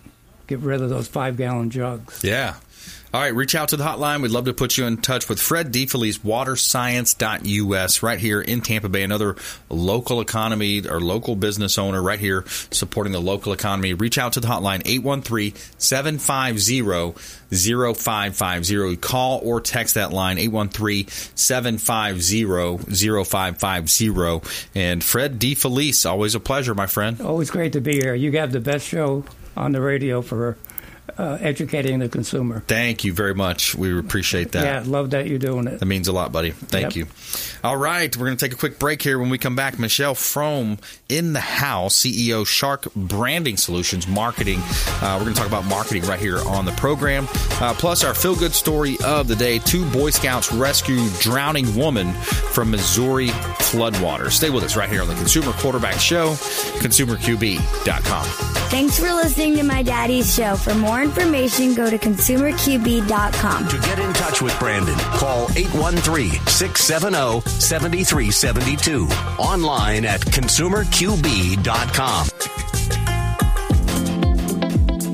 [SPEAKER 8] get rid of those five gallon jugs.
[SPEAKER 2] Yeah. All right, reach out to the hotline. We'd love to put you in touch with Fred DeFelice, waterscience.us, right here in Tampa Bay, another local economy or local business owner right here supporting the local economy. Reach out to the hotline, 813 750 0550. Call or text that line, 813 750 0550. And Fred DeFelice, always a pleasure, my friend.
[SPEAKER 8] Always great to be here. You have the best show on the radio for uh, educating the consumer.
[SPEAKER 2] Thank you very much. We appreciate that.
[SPEAKER 8] Yeah, love that you're doing it.
[SPEAKER 2] That means a lot, buddy. Thank
[SPEAKER 8] Yep.
[SPEAKER 2] you. All right, we're going to take a quick break here. When we come back, Michelle Frome in the house, CEO Shark Branding Solutions Marketing. Uh, we're going to talk about marketing right here on the program. Uh, plus, our feel good story of the day: two Boy Scouts rescue drowning woman from Missouri floodwaters. Stay with us right here on the Consumer Quarterback Show, ConsumerQB.com.
[SPEAKER 10] Thanks for listening to my daddy's show. For more information, go to consumerqb.com.
[SPEAKER 1] To get in touch with Brandon, call 813 670 7372. Online at consumerqb.com.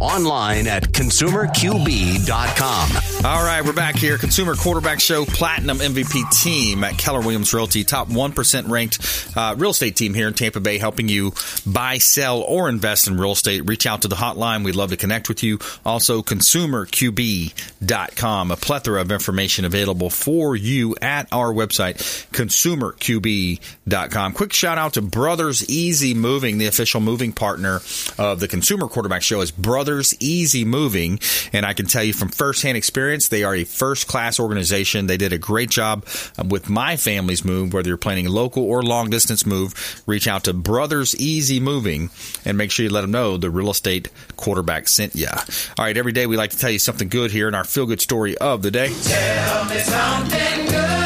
[SPEAKER 1] Online at consumerqb.com.
[SPEAKER 2] All right, we're back here. Consumer Quarterback Show, Platinum MVP team at Keller Williams Realty, top 1% ranked uh, real estate team here in Tampa Bay, helping you buy, sell, or invest in real estate. Reach out to the hotline. We'd love to connect with you. Also, consumerqb.com, a plethora of information available for you at our website, consumerqb.com. Quick shout out to Brothers Easy Moving, the official moving partner of the Consumer Quarterback Show is Brothers Easy Moving. And I can tell you from firsthand experience, they are a first class organization. They did a great job um, with my family's move, whether you're planning a local or long distance move. Reach out to Brothers Easy Moving and make sure you let them know the real estate quarterback sent you. All right, every day we like to tell you something good here in our feel good story of the day.
[SPEAKER 3] Tell me something good.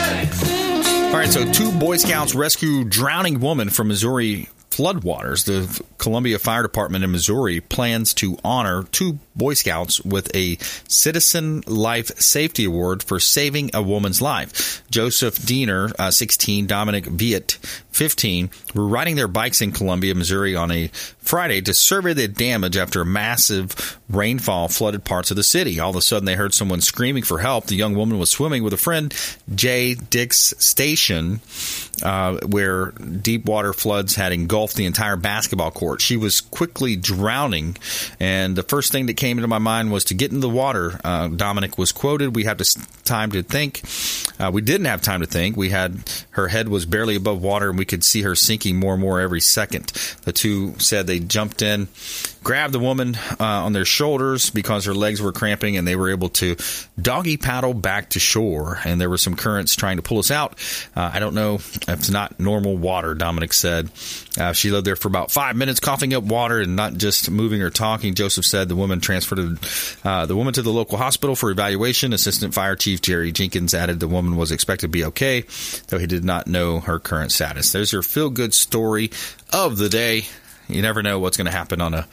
[SPEAKER 2] All right, so two Boy Scouts rescue drowning woman from Missouri floodwaters. The Columbia Fire Department in Missouri plans to honor two Boy Scouts with a Citizen Life Safety Award for saving a woman's life. Joseph Diener, uh, 16, Dominic Viet, 15, were riding their bikes in Columbia, Missouri on a Friday to survey the damage after a massive rainfall flooded parts of the city. All of a sudden, they heard someone screaming for help. The young woman was swimming with a friend, Jay Dix Station, uh, where deep water floods had engulfed the entire basketball court. She was quickly drowning, and the first thing that came into my mind was to get into the water. Uh, Dominic was quoted, "We have this time to think." Uh, we didn't have time to think. We had her head was barely above water, and we could see her sinking more and more every second. The two said they jumped in, grabbed the woman uh, on their shoulders because her legs were cramping, and they were able to doggy paddle back to shore. And there were some currents trying to pull us out. Uh, I don't know it's not normal water. Dominic said uh, she lived there for about five minutes, coughing up water and not just moving or talking. Joseph said the woman transferred uh, the woman to the local hospital for evaluation. Assistant Fire Chief Jerry Jenkins added the woman was expected to be okay, though he did not know her current status. There's your feel good story of the day. You never know what's going to happen on a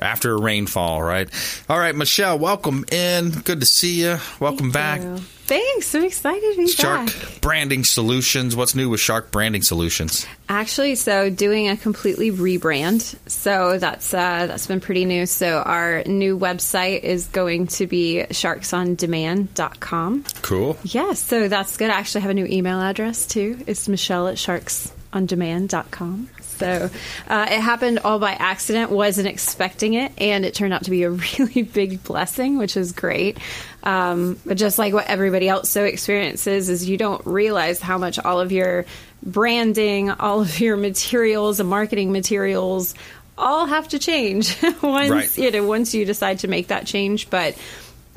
[SPEAKER 2] after a rainfall, right? All right, Michelle, welcome in. Good to see you. Welcome back.
[SPEAKER 11] You. Thanks. I'm excited to be
[SPEAKER 2] Shark
[SPEAKER 11] back.
[SPEAKER 2] Shark Branding Solutions. What's new with Shark Branding Solutions?
[SPEAKER 11] Actually, so doing a completely rebrand. So that's uh, that's been pretty new. So our new website is going to be sharksondemand.com.
[SPEAKER 2] Cool.
[SPEAKER 11] Yeah, so that's good. I actually have a new email address too. It's Michelle at sharksondemand.com. So uh, it happened all by accident. Wasn't expecting it, and it turned out to be a really big blessing, which is great. Um, but just like what everybody else so experiences, is you don't realize how much all of your branding, all of your materials and marketing materials, all have to change once
[SPEAKER 2] Right.
[SPEAKER 11] you know once you decide to make that change. But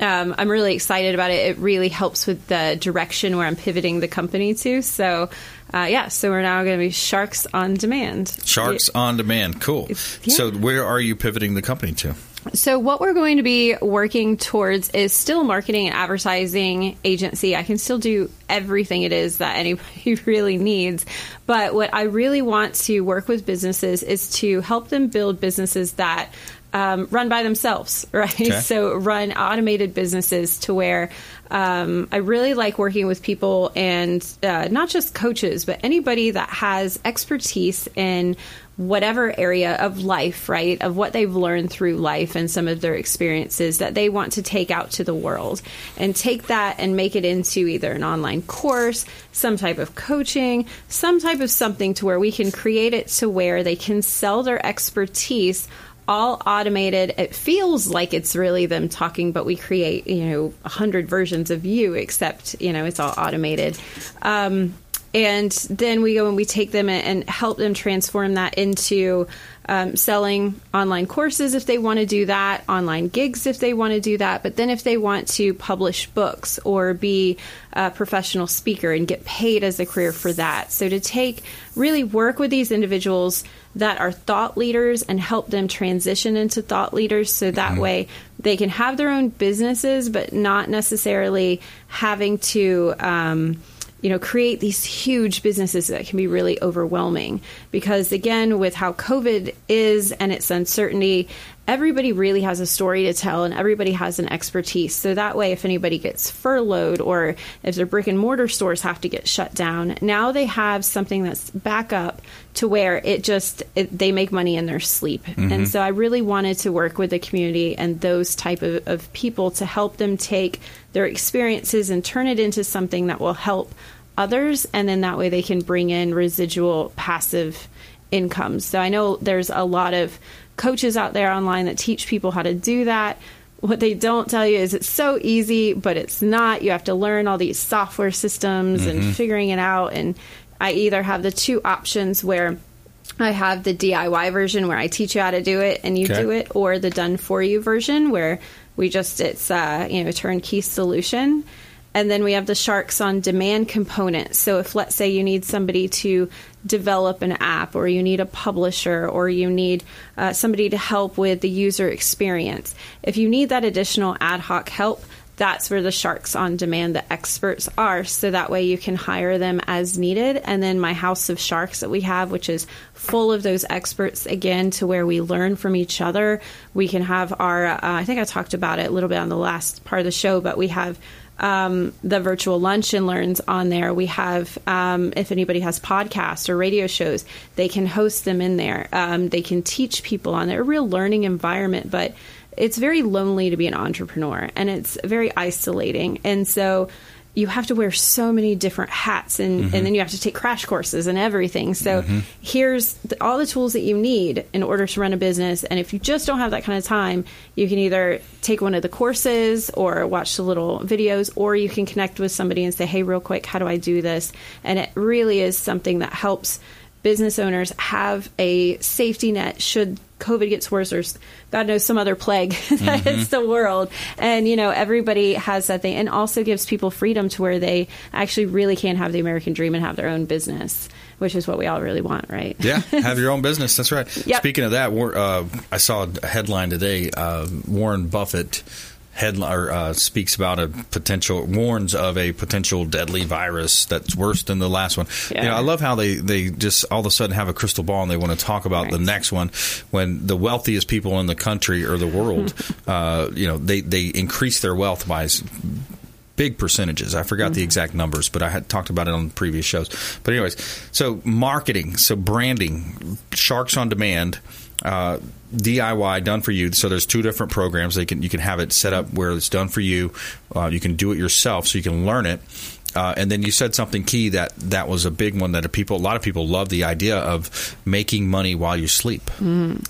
[SPEAKER 11] um, I'm really excited about it. It really helps with the direction where I'm pivoting the company to. So, uh, yeah, so we're now going to be Sharks on Demand.
[SPEAKER 2] Sharks on Demand. Cool. So, where are you pivoting the company to?
[SPEAKER 11] So, what we're going to be working towards is still marketing and advertising agency. I can still do everything it is that anybody really needs. But what I really want to work with businesses is to help them build businesses that um, run by themselves, right?
[SPEAKER 12] Okay.
[SPEAKER 11] So, run automated businesses to where um, I really like working with people and uh, not just coaches, but anybody that has expertise in whatever area of life, right? Of what they've learned through life and some of their experiences that they want to take out to the world and take that and make it into either an online course, some type of coaching, some type of something to where we can create it to where they can sell their expertise all automated. It feels like it's really them talking, but we create, you know, a hundred versions of you, except, you know, it's all automated. Um, and then we go and we take them and help them transform that into um, selling online courses if they want to do that, online gigs if they want to do that. But then if they want to publish books or be a professional speaker and get paid as a career for that. So to take, really work with these individuals that are thought leaders and help them transition into thought leaders so that way they can have their own businesses, but not necessarily having to. Um, you know, create these huge businesses that can be really overwhelming. Because again, with how COVID is and its uncertainty, everybody really has a story to tell and everybody has an expertise. So that way, if anybody gets furloughed or if their brick and mortar stores have to get shut down, now they have something that's back up to where it just it, they make money in their sleep.
[SPEAKER 12] Mhm.
[SPEAKER 11] And so I really wanted to work with the community and those type of, of people to help them take their experiences and turn it into something that will help others and then that way they can bring in residual passive income. So I know there's a lot of coaches out there online that teach people how to do that. What they don't tell you is it's so easy, but it's not. You have to learn all these software systems
[SPEAKER 12] Mhm.
[SPEAKER 11] and figuring it out. And I either have the two options where I have the DIY version where I teach you how to do it and you
[SPEAKER 12] Okay.
[SPEAKER 11] do it, or the done for you version where we just it's uh, you know a turnkey solution. And then we have the Sharks on Demand component. So if let's say you need somebody to develop an app, or you need a publisher, or you need uh, somebody to help with the user experience, if you need that additional ad hoc help, that's where the Sharks on Demand, the experts are. So that way you can hire them as needed. And then my House of Sharks that we have, which is full of those experts again, to where we learn from each other. We can have our, uh, I think I talked about it a little bit on the last part of the show, but we have um, the virtual lunch and learns on there. We have, um, if anybody has podcasts or radio shows, they can host them in there. Um, they can teach people on there. A real learning environment, but it's very lonely to be an entrepreneur and it's very isolating. And so you have to wear so many different hats and,
[SPEAKER 12] Mhm.
[SPEAKER 11] and then you have to take crash courses and everything. So
[SPEAKER 12] Mhm.
[SPEAKER 11] here's the, all the tools that you need in order to run a business. And if you just don't have that kind of time, you can either take one of the courses or watch the little videos, or you can connect with somebody and say, hey, real quick, how do I do this? And it really is something that helps business owners have a safety net should COVID gets worse or God knows some other plague that
[SPEAKER 12] Mhm.
[SPEAKER 11] hits the world. And, you know, everybody has that thing and also gives people freedom to where they actually really can have the American dream and have their own business, which is what we all really want, right?
[SPEAKER 2] Yeah, have your own business. That's right.
[SPEAKER 11] Yep.
[SPEAKER 2] Speaking of that, uh, I saw a headline today. Uh, Warren Buffett headline or uh, speaks about a potential warns of a potential deadly virus that's worse than the last one.
[SPEAKER 11] Yeah.
[SPEAKER 2] You know, I love how they they just all of a sudden have a crystal ball and they want to talk about the next one when the wealthiest people in the country or the world, uh, you know, they they increase their wealth by big percentages. I forgot the exact numbers, but I had talked about it on previous shows. But anyways, so marketing, so branding, Sharks on Demand, uh, DIY done for you. So there's two different programs. They can you can have it set up where it's done for you. Uh, you can do it yourself, so you can learn it. Uh, and then you said something key that that was a big one that a people a lot of people love the idea of making money while you sleep.
[SPEAKER 11] Mm.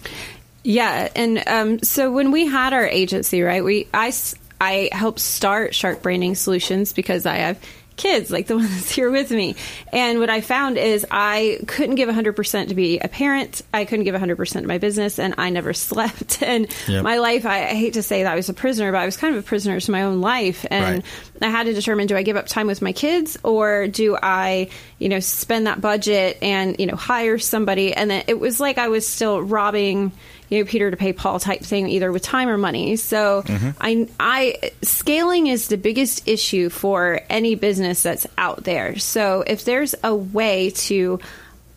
[SPEAKER 11] Yeah, and um, so when we had our agency, right, we I I helped start Shark Branding Solutions because I have kids like the one that's here with me. And what I found is I couldn't give 100% to be a parent. I couldn't give 100% to my business and I never slept. And
[SPEAKER 12] Yep.
[SPEAKER 11] my life, I, I hate to say that I was a prisoner, but I was kind of a prisoner to my own life. And I had to determine do I give up time with my kids or do I, you know, spend that budget and, you know, hire somebody? And then it was like I was still robbing, you know, Peter to pay Paul type thing, either with time or money. So
[SPEAKER 12] Mhm.
[SPEAKER 11] I, I, scaling is the biggest issue for any business that's out there. So if there's a way to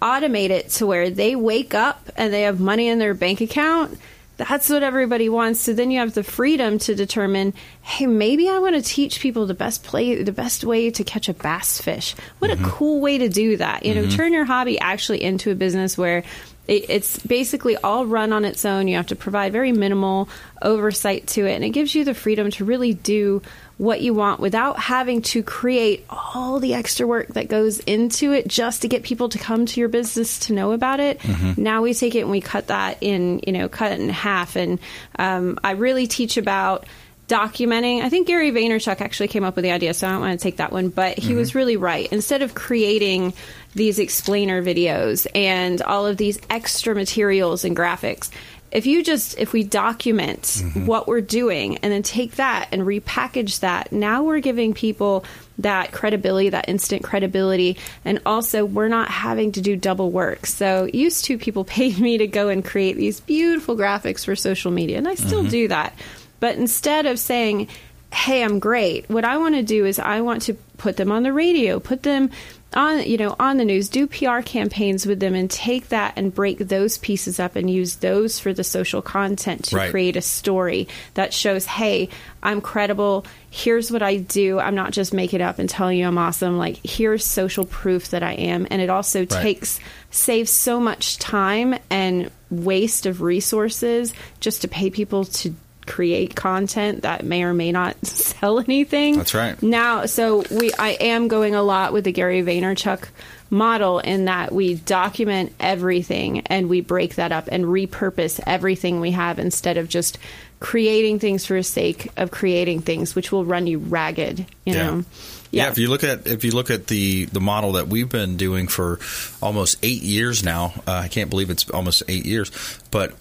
[SPEAKER 11] automate it to where they wake up and they have money in their bank account, that's what everybody wants. So then you have the freedom to determine, hey, maybe I want to teach people the best play, the best way to catch a bass fish. What a cool way to do that. You know,
[SPEAKER 12] Mhm.
[SPEAKER 11] turn your hobby actually into a business where it, it's basically all run on its own. You have to provide very minimal oversight to it, and it gives you the freedom to really do what you want without having to create all the extra work that goes into it just to get people to come to your business to know about it.
[SPEAKER 12] Mhm.
[SPEAKER 11] Now we take it and we cut that in, you know, cut it in half. And um, I really teach about documenting. I think Gary Vaynerchuk actually came up with the idea, so I don't want to take that one, but he was really right. Instead of creating these explainer videos and all of these extra materials and graphics, if you just if we document what we're doing and then take that and repackage that, now we're giving people that credibility, that instant credibility, and also we're not having to do double work. So used to people paid me to go and create these beautiful graphics for social media, and I still
[SPEAKER 12] Mhm.
[SPEAKER 11] do that. But instead of saying, "Hey, I'm great," what I want to do is I want to put them on the radio, put them on you know on the news, do PR campaigns with them, and take that and break those pieces up and use those for the social content to
[SPEAKER 12] Right.
[SPEAKER 11] create a story that shows, "Hey, I'm credible. Here's what I do. I'm not just making it up and telling you I'm awesome. Like here's social proof that I am." And it also
[SPEAKER 12] Right.
[SPEAKER 11] takes saves so much time and waste of resources just to pay people to create content that may or may not sell anything.
[SPEAKER 2] That's right.
[SPEAKER 11] Now, so we I am going a lot with the Gary Vaynerchuk model in that we document everything and we break that up and repurpose everything we have instead of just creating things for the sake of creating things which will run you ragged, you
[SPEAKER 2] Yeah.
[SPEAKER 11] know.
[SPEAKER 2] Yeah. if you look at if you look at the the model that we've been doing for almost eight years now, uh, I can't believe it's almost eight years. But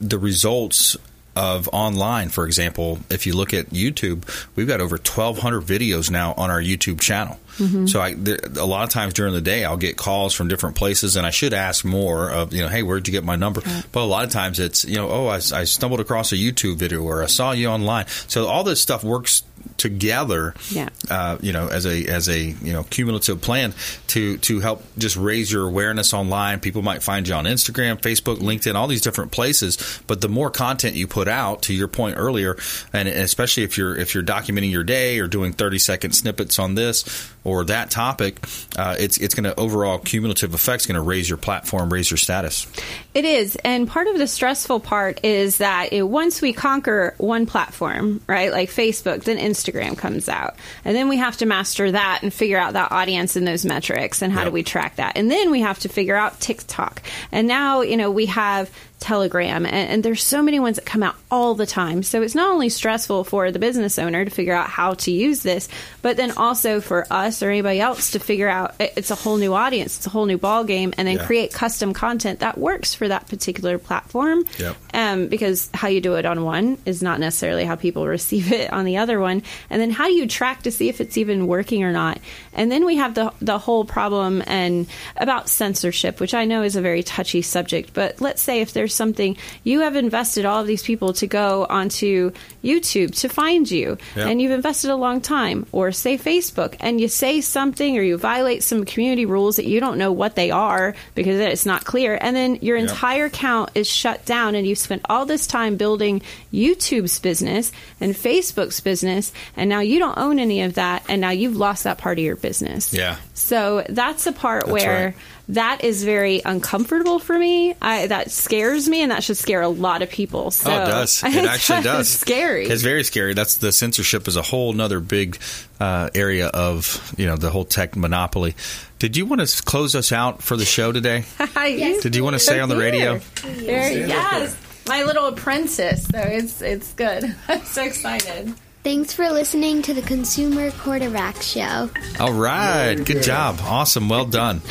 [SPEAKER 2] the results of online, for example, if you look at YouTube, we've got over twelve hundred videos now on our YouTube channel.
[SPEAKER 12] Mhm.
[SPEAKER 2] So I, there, a lot of times during the day, I'll get calls from different places, and I should ask more of you know, hey, where'd you get my number? But a lot of times it's you know, oh, I, I stumbled across a YouTube video or I saw you online. So all this stuff works together
[SPEAKER 11] Yeah.
[SPEAKER 2] uh, you know, as a as a you know cumulative plan to to help just raise your awareness online. People might find you on Instagram, Facebook, LinkedIn, all these different places. But the more content you put out, to your point earlier, and especially if you're if you're documenting your day or doing thirty second snippets on this or that topic, uh, it's it's going to overall cumulative effects going to raise your platform, raise your status.
[SPEAKER 11] It is. And part of the stressful part is that it, once we conquer one platform, right, like Facebook, then Instagram comes out. And then we have to master that and figure out that audience and those metrics and how do we track that. And then we have to figure out TikTok. And now, you know, we have Telegram, and, and there's so many ones that come out all the time. So it's not only stressful for the business owner to figure out how to use this, but then also for us or anybody else to figure out it- it's a whole new audience, it's a whole new ball game, and then
[SPEAKER 12] Yeah.
[SPEAKER 11] create custom content that works for that particular platform.
[SPEAKER 2] Yep.
[SPEAKER 11] Um, because how you do it on one is not necessarily how people receive it on the other one. And then how do you track to see if it's even working or not? And then we have the the whole problem and about censorship, which I know is a very touchy subject. But let's say if there's something you have invested all of these people to go onto YouTube to find you,
[SPEAKER 12] Yeah.
[SPEAKER 11] and you've invested a long time, or say Facebook, and you say something or you violate some community rules that you don't know what they are because it's not clear, and then your
[SPEAKER 12] Yeah.
[SPEAKER 11] entire account is shut down, and you've spent all this time building YouTube's business and Facebook's business, and now you don't own any of that, and now you've lost that part of your business.
[SPEAKER 2] Yeah.
[SPEAKER 11] So that's the part
[SPEAKER 2] That's
[SPEAKER 11] where
[SPEAKER 2] right.
[SPEAKER 11] that is very uncomfortable for me. I, that scares me, and that should scare a lot of people. So
[SPEAKER 2] oh, it does. It actually does.
[SPEAKER 11] It's scary.
[SPEAKER 2] It's very scary. That's the censorship is a whole nother big uh, area of you know the whole tech monopoly. Did you want to close us out for the show today?
[SPEAKER 11] Yes.
[SPEAKER 2] Did you want to say on the radio?
[SPEAKER 11] There, yes, my little apprentice. So it's it's good. I'm so excited.
[SPEAKER 13] Thanks for listening to the Consumer Quarterback Show.
[SPEAKER 2] All right, good job, awesome, well done.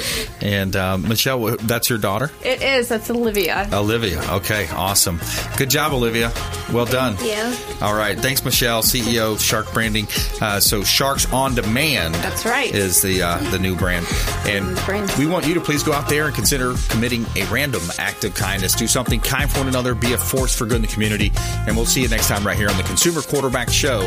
[SPEAKER 2] And uh, Michelle, that's your daughter,
[SPEAKER 11] It is. That's Olivia.
[SPEAKER 2] Olivia. Okay, awesome, good job, Olivia. Well done.
[SPEAKER 11] Thank you.
[SPEAKER 2] All right, thanks, Michelle, CEO of Shark Branding. Uh, so, Sharks on Demand.
[SPEAKER 11] That's right.
[SPEAKER 2] Is the uh, the new brand, and we want you to please go out there and consider committing a random act of kindness. Do something kind for one another. Be a force for good in the community. And we'll see you next time right here on the Consumer Quarterback Show,